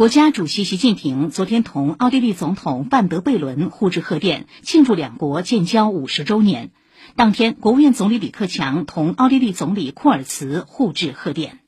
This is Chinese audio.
国家主席习近平昨天同奥地利总统范德贝伦互致贺电庆祝两国建交五十周年。当天国务院总理李克强同奥地利总理库尔茨互致贺电。